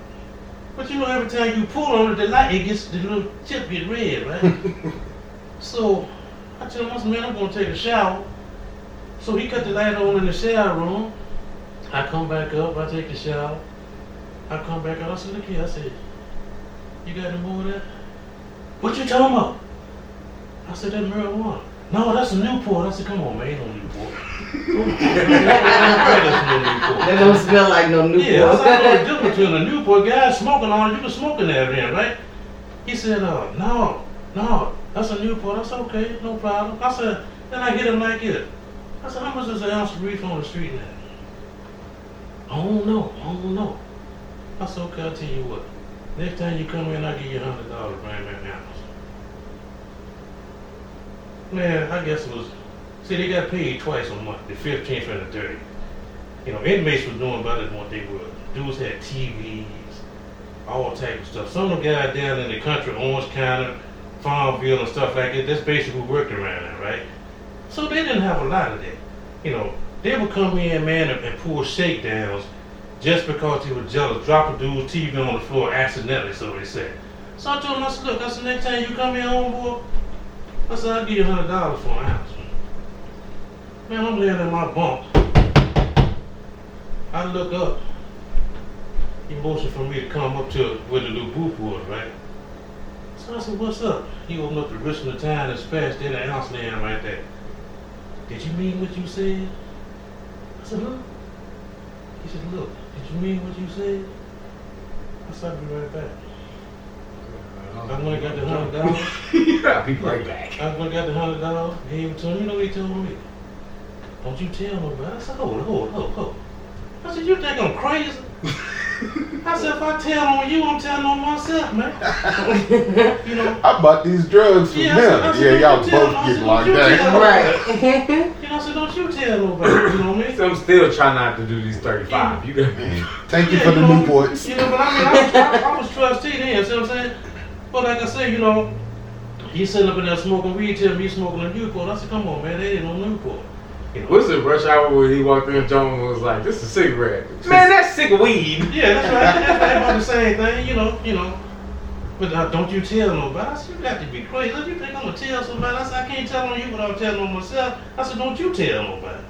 But you know, every time you pull on it, the light, it gets the little tip get red, right? so I tell him, I said, man, I'm gonna take a shower. So he cut the light on in the shower room. I come back up, I take the shower. I come back out, I said, look here, I said, you got of that? What you talking about? I said, that marijuana. No, that's a Newport. I said, come on, man, ain't no Newport. no. That don't smell like no Newport. Yeah, I said, the difference between a Newport guy smoking on it, you can smoke in there then, right? He said, uh, no, no, that's a Newport. I said, okay, no problem. I said, then I hit him like this. I said, how much is an ounce of reef on the street now? I don't know, I don't know. I said, okay, I'll tell you what. Next time you come in, I'll give you a hundred dollars, an ounce. Man, I guess it was, see, they got paid twice a month, the fifteenth and the thirtieth. You know, inmates was doing better than what they were. Dudes had TVs, all type of stuff. Some of the guys down in the country, Orange County, Farmville and stuff like that, that's basically working around there, right? So they didn't have a lot of that. You know, they would come in, man, and, and pull shakedowns just because they were jealous, drop a dude's TV on the floor accidentally, so they said. So I told him, I said, look, I said, next time you come in home, boy, I said, I'll give you a hundred dollars for an ounce. Man, I'm laying in my bunk. I look up. He motioned for me to come up to where the little booth was, right? So I said, what's up? He opened up the wrist of the time and spatched in an ounce laying right there. Did you mean what you said? I said, huh? He said, look, did you mean what you said? I said, I'll be right back. I went and got the hundred dollars. I'll be right back. I went and got the hundred dollars, gave it to him. You know what he told me? Don't you tell nobody. I said, hold hold hold hold. I said, you think I'm crazy? I said, if I tell on you, I'm telling on myself, man. you know, I bought these drugs from Yeah, I said- I him. said, Yeah, y'all both I getting said, locked don't you Right. you know, I said, don't you tell nobody. You know what I mean? So I'm still trying not to do these 35. You got me. Thank you Yeah, for the know, Newports. You know, but I mean, I was, I, I was trustee then, see what I'm saying? But like I said, you know, he sitting up in there smoking weed, telling me he's smoking a Newport. I said, come on, man, they ain't no Newport. You know? What's the rush hour where he walked in, and John was like, this is a cigarette. Man, that's sick of weed. Yeah, that's right. That's right about the same thing, you know, you know. But uh, don't you tell nobody. I said, you got to be crazy. Don't you think I'm going to tell somebody? I said, I can't tell on you without telling on myself. I said, don't you tell nobody.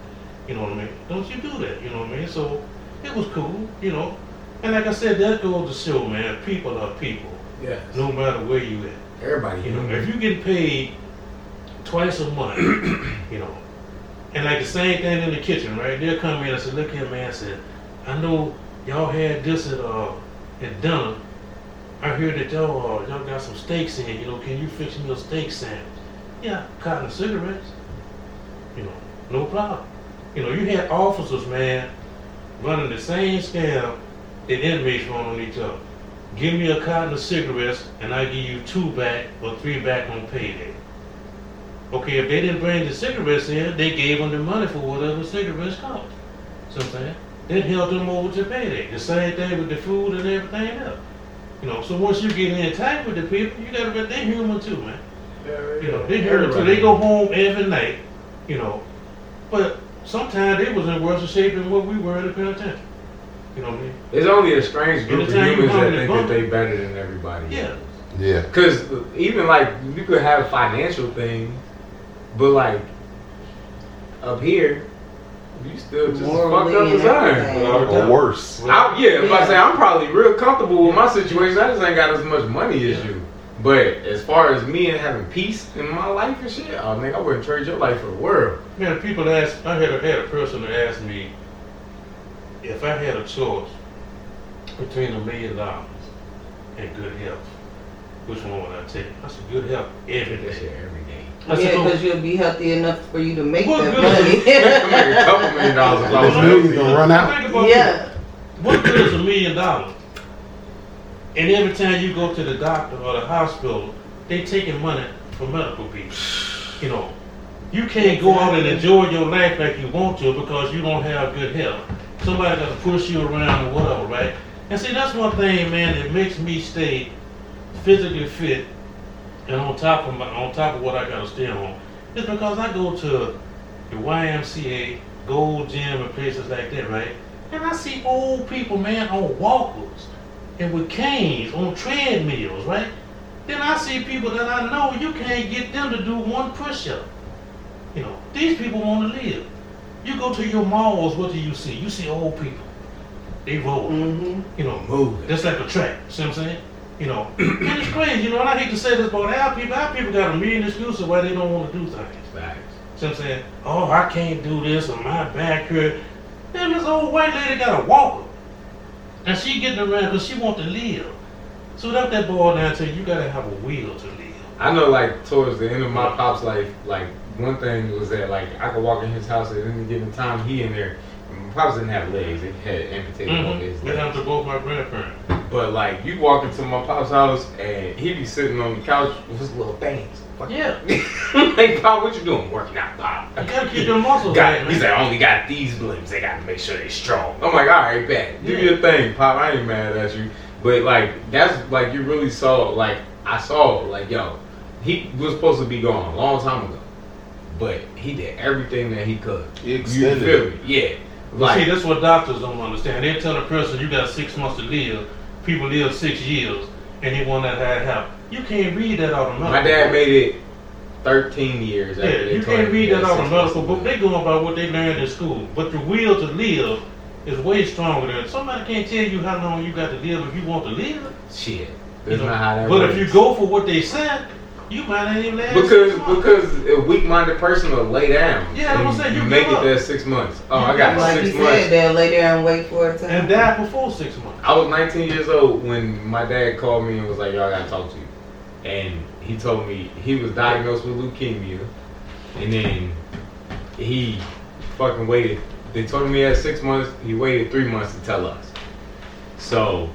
You know what I mean? Don't you do that, you know what I mean? So it was cool, you know. And like I said, that goes to show, man, people are people, Yeah. no matter where you at. Everybody, You know, if you get paid twice a month, you know, and like the same thing in the kitchen, right? They'll come in and say, look here, man, I said, I know y'all had this at uh at dinner. I heard that y'all uh, y'all got some steaks in, you know, can you fix me a steak sandwich? Yeah, cotton cigarettes. You know, no problem. You know, you had officers, man, running the same scam that inmates run on each other. Give me a cotton of cigarettes and I give you two back or three back on payday. Okay, if they didn't bring the cigarettes in, they gave them the money for whatever cigarettes cost. See what I'm saying? That helped them over to payday. The same thing with the food and everything else. You know, so once you get in touch with the people, you gotta be, they human too, man. Very You know, they human too. They go home every night, you know. But sometimes they was in worse shape than what we were in the penitentiary. You know what I mean? It's only a strange group of Anytime you humans come that in think the that they better than everybody. Yeah. Yeah. Because even like you could have financial things, but like up here, you still just as fucked up and as I am. Or worse. I, yeah, if I Yeah. say I'm probably real comfortable with my situation. I just ain't got as much money as you. But as far as me and having peace in my life and shit, oh nigga, I wouldn't trade your life for the world. Man, people ask. I had a, had a person that asked me if I had a choice between a million dollars and good health, which one would I take? I said good health every That day. shit every day. I Yeah, "Oh, because you'll be healthy enough for you to make What that good is I make a couple million dollars if I was Those healthy. gonna run out. Yeah. this. What good is a million dollars? And every time you go to the doctor or the hospital, they taking money for medical bills. You know, you can't go out and enjoy your life like you want to because you don't have good health. Somebody got to push you around or whatever, right? And see, that's one thing, man, that makes me stay physically fit and on top of my, on top of what I got to stay on. Is because I go to the YMCA, Gold Gym, and places like that, right? And I see old people, man, on walkers and with canes on treadmills, right? Then I see people that I know you can't get them to do one push-up. You know, these people want to live. You go to your malls, what do you see? You see old people. They roll. Mm-hmm. You know, Moving. just like a track. See what I'm saying? You know, and it's crazy. You know, and I hate to say this about our people. Our people got a million excuses why they don't want to do things. Facts. What I'm saying? Oh, I can't do this, or my back hurt. Then this old white lady got a walker. And she getting around because she want to live. So that that boil down to you gotta have a will to live. I know, like towards the end of my pop's life, like one thing was that like I could walk in his house at any given time. He in there. My pops didn't have legs; he had amputated both his Mm-hmm. Went out legs. to both my grandparents. But like you walk into my pop's house and he be sitting on the couch with his little things. Yeah. I'm like, Pop, what you doing? Working out, Pop. You gotta keep your muscles Got, right, he's man. like, I only got these limbs. They got to make sure they strong. I'm like, all right, bet. Do Yeah. your thing, Pop. I ain't mad at you. But like, that's like you really saw. Like, I saw. Like, yo, he was supposed to be gone a long time ago, but he did everything that he could. He You feel it. me? Yeah. See, that's what doctors don't understand. They tell a person you got six months to live. People live six years, and they want that had help. You can't read that out of medical. my dad book. made it 13 years Yeah, they you can't read that out of medical to book. They going by what they learned in school. But the will to live is way stronger than somebody can't tell you how long you got to live if you want to live. Shit. You know? not how that but works. if you go for what they said, you might not even last. Because six because a weak-minded person will lay down. Yeah, I'm and saying, you make it up. there six months. Oh, I got give up. Like six you months. said, they'll lay there and wait for it to and die before six months. I was 19 years old when my dad called me and was like, "Yo, I gotta talk to you." And he told me he was diagnosed with leukemia, and then he fucking waited. They told me he had six months. He waited three months to tell us. So,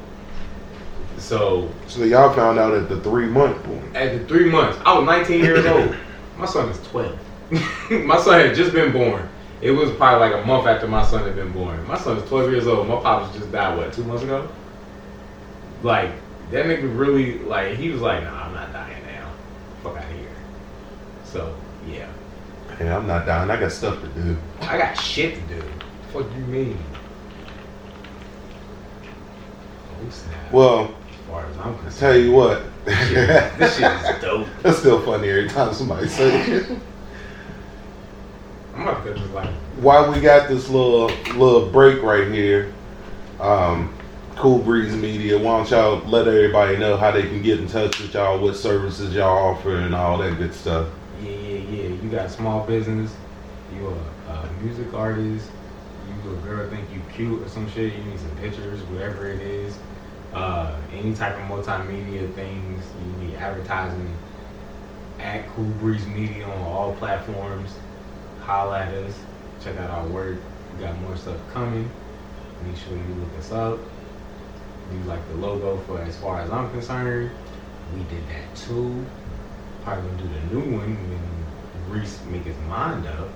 so So y'all found out at the three month point. at the three months, I was 19 years old. My son is 12. my son had just been born. It was probably like a month after my son had been born. My son is 12 years old. My pops just died, what, two months ago? Like, that nigga really, like, he was like, nah, I'm not dying now. Fuck out of here. So, yeah. Hey, I'm not dying. I got stuff to do. I got shit to do. Fuck you mean? Oh, snap. Well, far as I'm I concerned. tell you what. this shit is dope. That's still funny every time somebody says it. I'm to just like, While we got this little little break right here, um, Cool Breeze Media, why don't y'all let everybody know how they can get in touch with y'all, what services y'all offer, and all that good stuff. Yeah, yeah, yeah. You got small business. You a, a music artist. You a girl think you cute or some shit. You need some pictures, whatever it is. Uh, any type of multimedia things. You need advertising. At Cool Breeze Media on all platforms. Holla at us. Check out our work. We got more stuff coming. Make sure you look us up. You like the logo for as far as I'm concerned. We did that too probably gonna do the new one when Reese make his mind up.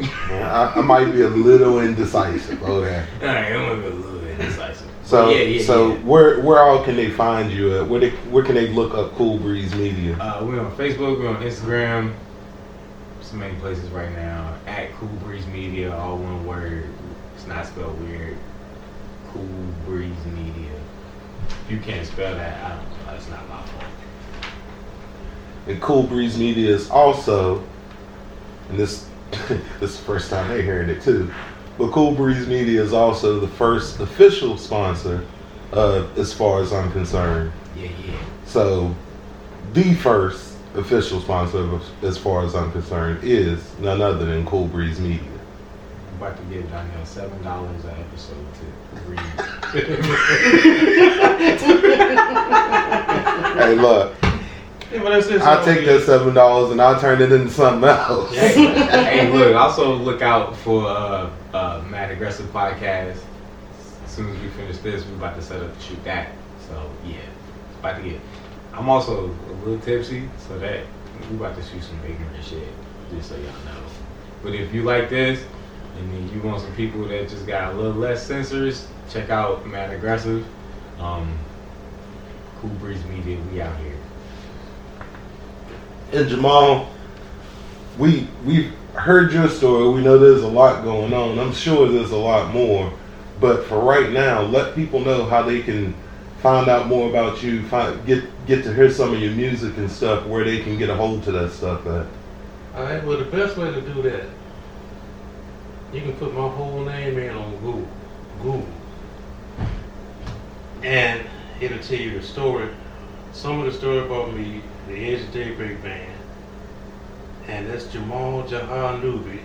I, I might be a little indecisive. Okay. Alright, I'm gonna be a little indecisive. So, yeah, yeah, so yeah. where where all can they find you at? Where they where can they look up Cool Breeze Media? Uh, we're on Facebook, we're on Instagram. So many places right now. At Cool Breeze Media, all one word. It's not spelled weird. Cool Breeze Media. If you can't spell that, I don't know. That's not my fault. And Cool Breeze Media is also, and this this is the first time they're hearing it too, but Cool Breeze Media is also the first official sponsor, uh, as far as I'm concerned. Yeah, yeah. So, the first official sponsor, of- as far as I'm concerned, is none other than Cool Breeze Media. I'm about to give Danielle seven dollars an episode to read. Hey, look, Yeah, but that's it. I'll take that seven dollars and I'll turn it into something else. hey, look. Also, look out for uh, uh, Mad Aggressive podcast. As soon as we finish this, we're about to set up to shoot that. So yeah, it's about to get. I'm also a little tipsy, so that we about to shoot some ignorant shit. Just so y'all know. But if you like this, and then you want some people that just got a little less censors, check out Mad Aggressive. Um, cool Breeze Media, we out here. And Jamal, we we've heard your story. We know there's a lot going on. I'm sure there's a lot more. But for right now, let people know how they can find out more about you, find, get get to hear some of your music and stuff, where they can get a hold to that stuff at. All right. Well, the best way to do that, you can put my whole name in on Google. Google. And it'll tell you the story. Some of the story about me, the Edge of Daybreak Band. And that's Jamal Jahar Nubi,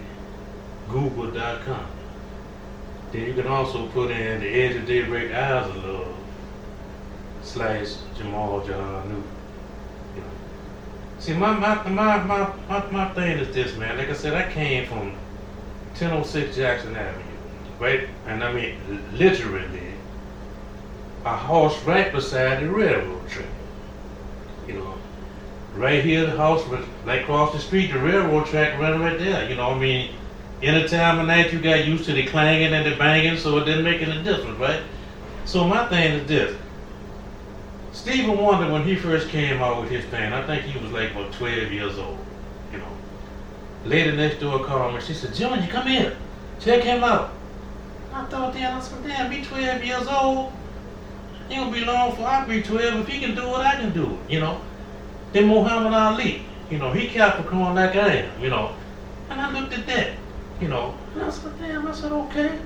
Google.com. Then you can also put in the Edge of Daybreak Eyes of Love slash Jamal. You know. See, my, my, my, my, my, my thing is this, man. Like I said, I came from 1006 Jackson Avenue, right? And I mean, literally, a house right beside the railroad track. You know, right here, the house was like across the street, the railroad track running right there. You know, I mean, any time of night you got used to the clanging and the banging, so it didn't make any difference, right? So my thing is this. Stephen Wonder, when he first came out with his thing, I think he was like about 12 years old. You know, lady next door called me. She said, "John, you come here, check him out." I thought, damn, I said, damn, be 12 years old. Ain't gonna be long for I be 12. If he can do it, I can do it. You know. Then Muhammad Ali, you know, he Capricorn like I am. You know, and I looked at that. You know, and I said, damn, I said, okay.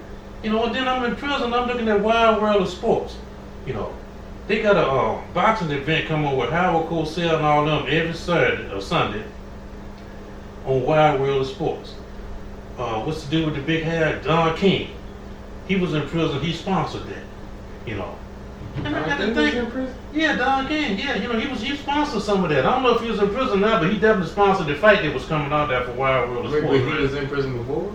You know, and then I'm in prison. I'm looking at Wild World of Sports. You know, they got a uh, boxing event coming with Howard Cosell and all them every Saturday or Sunday on Wild World of Sports. Uh, what's to do with the big hair? Don King. He was in prison. He sponsored that. You know. And I got to think, yeah, Don King. Yeah, you know, he was he sponsored some of that. I don't know if he was in prison now, but he definitely sponsored the fight that was coming out there for Wild World of Wait, Sports. wait, he right? was in prison before?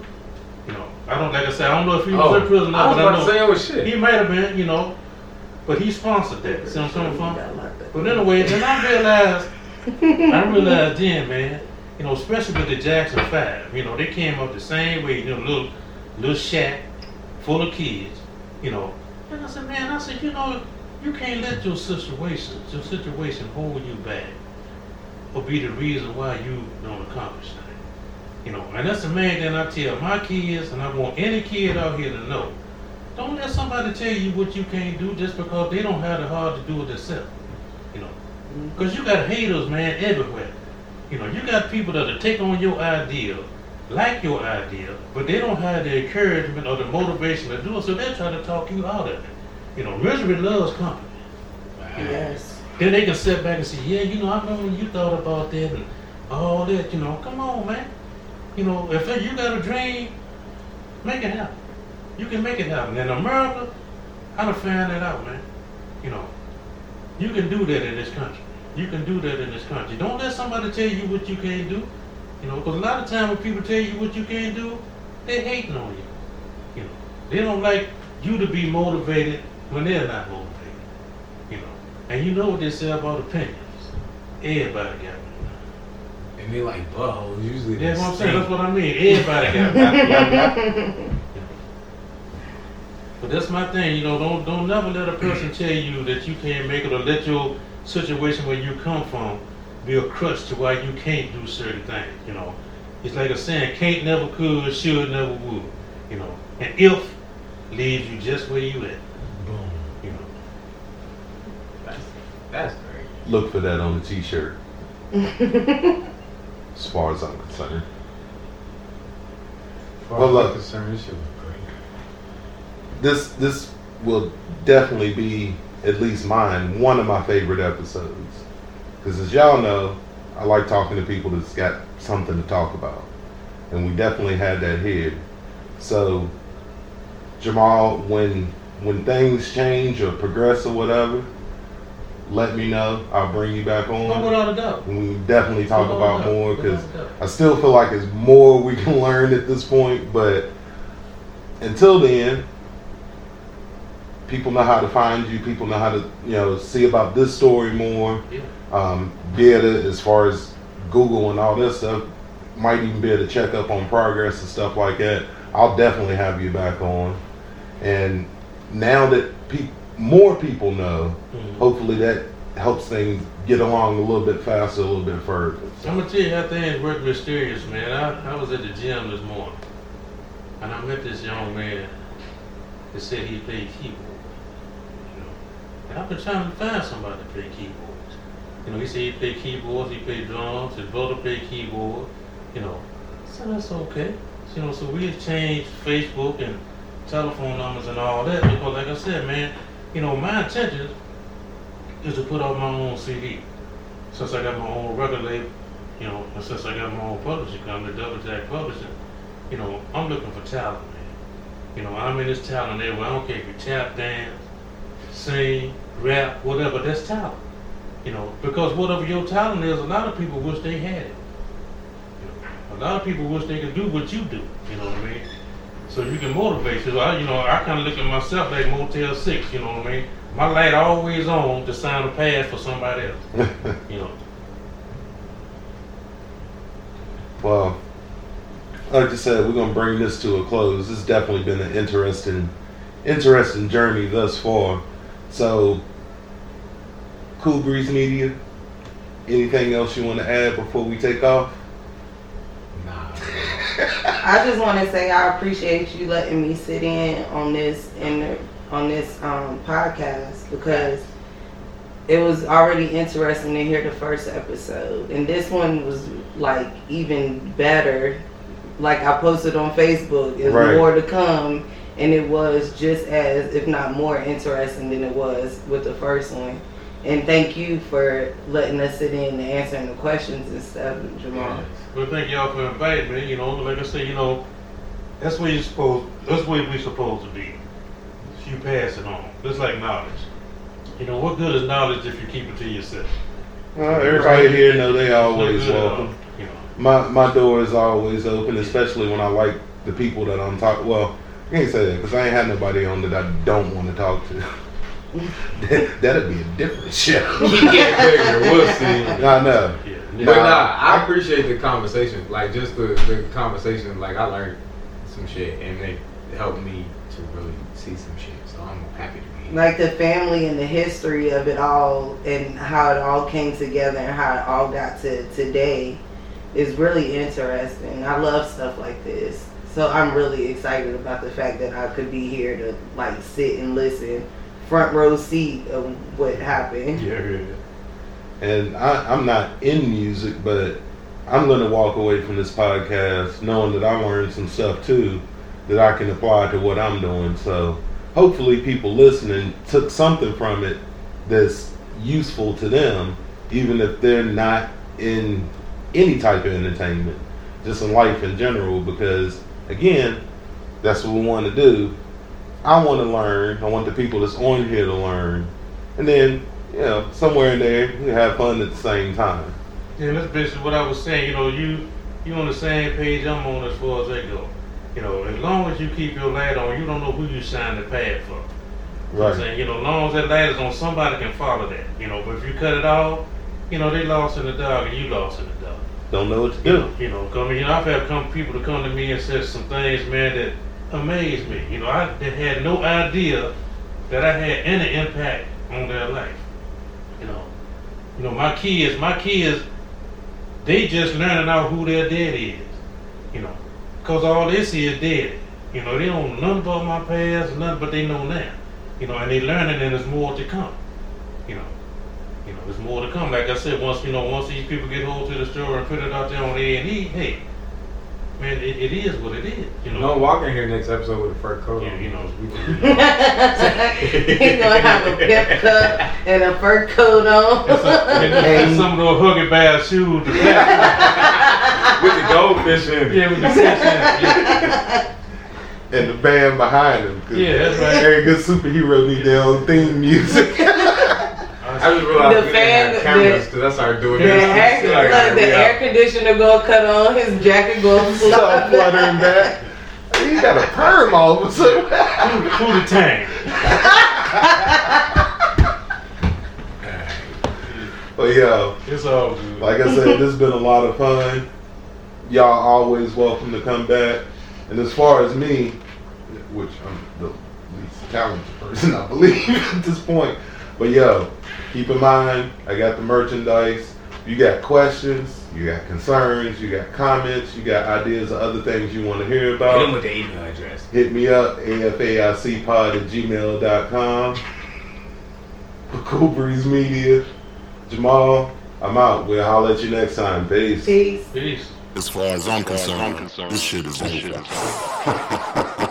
You know, I don't like I said, I don't know if he was Oh, in prison now, I was but I about know to say, oh shit. he might have been. You know, but he sponsored that. See what I'm coming from? But anyway, then I realized, I realized then, man, you know, especially with the Jackson Five, you know, they came up the same way, you know, little, little shack full of kids, you know. And I said, man, I said, you know, you can't let your situation, your situation hold you back, or be the reason why you don't accomplish things. You know, and that's the main thing I tell my kids, and I want any kid out here to know. Don't let somebody tell you what you can't do just because they don't have the heart to do it themselves. You know, mm-hmm. because you got haters, man, everywhere. You know, you got people that'll take on your idea, like your idea, but they don't have the encouragement or the motivation to do it, so they're trying to talk you out of it. You know, misery loves company. Yes. Then they can sit back and say, yeah, you know, I remember when you thought about that and all that, you know, come on, man. You know, if you got a dream, make it happen. You can make it happen. In America, I done found that out, man. You know, you can do that in this country. You can do that in this country. Don't let somebody tell you what you can't do. You know, because a lot of times when people tell you what you can't do, they're hating on you. You know, they don't like you to be motivated when they're not motivated. You know, and you know what they say about opinions. Everybody got one. And they like buttholes. Usually That's what I'm saying. That's stink. what I mean. Everybody got one. But that's my thing, you know, don't don't never let a person tell you that you can't make it or let your situation where you come from be a crutch to why you can't do certain things, you know. It's like a saying, can't never could, should never would, you know. And if leaves you just where you at. Boom. You know. That's, that's great. Look for that on the t-shirt. as far as I'm concerned. Well, look, concerned, this should look great. This, this will definitely be, at least mine, one of my favorite episodes because as y'all know, I like talking to people that's got something to talk about, and we definitely had that here. So, Jamal, when when things change or progress or whatever, let me know. I'll bring you back on. No, without a doubt. And we definitely talk about more because. I still feel like there's more we can learn at this point, but until then, people know how to find you. People know how to, you know, see about this story more. Yeah. Um, be able to, as far as Google and all this stuff, might even be able to check up on progress and stuff like that. I'll definitely have you back on. And now that pe- more people know, Mhm. hopefully that helps things get along a little bit faster, a little bit further. I'm gonna tell you how things work mysterious, man. I, I was at the gym this morning, and I met this young man that said he played keyboard. You know, and I've been trying to find somebody to play keyboards. You know, he said he played keyboards, he played drums, his brother played keyboard. You know, so that's okay. You know, so we changed Facebook and telephone numbers and all that because, like I said, man, you know, my intention is to put out my own CD since I got my own record label, you know, and since I got my own publishing company, Double Jack Publishing, you know, I'm looking for talent, man. You know, I'm in this talent everywhere. I don't care if you tap dance, sing, rap, whatever, that's talent. You know, because whatever your talent is, a lot of people wish they had it. You know, a lot of people wish they could do what you do, you know what I mean? So you can motivate. So I, you know, I kind of look at myself like Motel 6, you know what I mean? My light always on to sign a pass for somebody else, you know. Well, like I said, we're gonna bring this to a close. This has definitely been an interesting, interesting journey thus far. So, Cool Breeze Media. Anything else you want to add before we take off? Nah. I just want to say I appreciate you letting me sit in on this in on this um, podcast because it was already interesting to hear the first episode, and this one was like even better. Like I posted on Facebook, there's Right. more to come, and it was just as, if not more, interesting than it was with the first one. And thank you for letting us sit in and answering the questions and stuff, Jamal. Well, thank y'all for inviting me. You know, like I said, you know, that's where you supposed. That's where we supposed to be. You pass it on. Just like knowledge. You know, what good is knowledge if you keep it to yourself? Well, everybody here know they always What welcome. You know, My my door is always open, especially when I like the people that I'm talking. Well, I can't say that because I ain't had nobody on that I don't want to talk to. that, that'd be a different show. yeah, bigger. We'll see. I know. yeah. But Nah, nah, I appreciate the conversation. Like just the, the conversation. Like I learned some shit, and it helped me to really see some shit. So I'm happy to be here. like the family and the history of it all and how it all came together and how it all got to today is really interesting. I love stuff like this. So I'm really excited about the fact that I could be here to like sit and listen front row seat of what happened. Yeah. And I, I'm not in music, but I'm going to walk away from this podcast knowing that I learned some stuff too that I can apply to what I'm doing. So hopefully, people listening took something from it that's useful to them, even if they're not in any type of entertainment, just in life in general. Because again, that's what we want to do. I want to learn. I want the people that's on here to learn, and then you know, somewhere in there, we have fun at the same time. Yeah, that's basically what I was saying. You know, you you on the same page I'm on as far as they go. You know, as long as you keep your light on, you don't know who you signed the pad for. Know I'm saying? You know, as long as that light is on, somebody can follow that. You know, but if you cut it off, you know, they lost in the dark and you lost in the dark. Don't know what to You do. know, you know, come, you know, I've had come people to come to me and said some things, man, that amazed me. You know, I had no idea that I had any impact on their life. You know, you know, my kids, my kids, they just learning out who their daddy is. You know, cause all see is daddy. You know, they don't know nothing about my past, nothing, but they know now. You know, and they learning, and there's more to come. You know, you know, there's more to come. Like I said, once you know, once these people get hold to the story and put it out there on A and E, hey, man, it, it is what it is. You know, No walking here next episode with a fur coat. you, on. you know, we, He's gonna have a pep cup and a fur coat on. and some, and some of those huggy bass shoes. with the goldfish in it. yeah, with the fish in it. Yeah. And the band behind him. 'cause Yeah, that's right. Every good superhero need their own theme music. I just realized The we didn't fan- have cameras the- because I started doing The, this. air, It's like, look, the yeah. air conditioner gonna cut on, his jacket gonna Stop fly fluttering back. He got a perm all of a sudden. Who, who the tank? but yeah, It's all good. like I said, this has been a lot of fun. Y'all always welcome to come back. And as far as me, which I'm the least talented person, I believe at this point. But yo, keep in mind, I got the merchandise. You got questions, you got concerns, you got comments, you got ideas of other things you want to hear about. Hit about. with the email address. Hit me up, afaicpod at gmail.com. For Cool Breeze Media. Jamal, I'm out. We'll holler at you next time. Peace. Peace. Peace. As far as I'm concerned, this shit is over.